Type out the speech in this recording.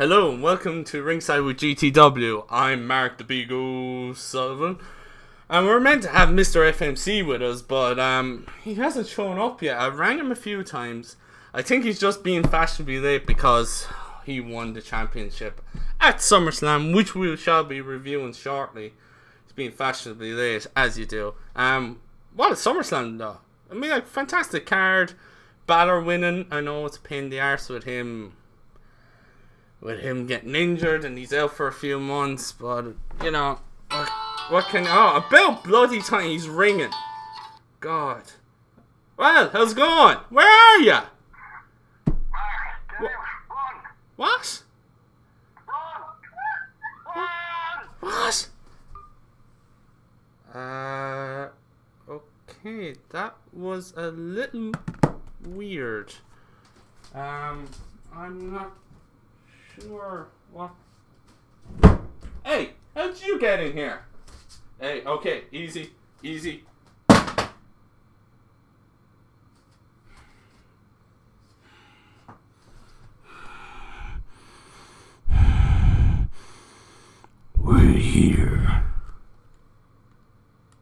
Hello and welcome to Ringside with GTW. I'm Mark the O Sullivan. And we're meant to have Mr. FMC with us, but um, he hasn't shown up yet. I rang him a few times. I think he's just being fashionably late because he won the championship at SummerSlam, which we shall be reviewing shortly. He's being fashionably late, as you do. Um, what a SummerSlam though! I mean, like fantastic card. Balor winning. I know it's a pain in the arse with him, with him getting injured and he's out for a few months. But you know, what, what can? Oh, about bloody time he's ringing. God. Well, how's it going? Where are you? What? Run! What? Uh, okay, that was a little weird. Um, I'm not Hey, how'd you get in here? Hey, okay, easy, easy. We're here.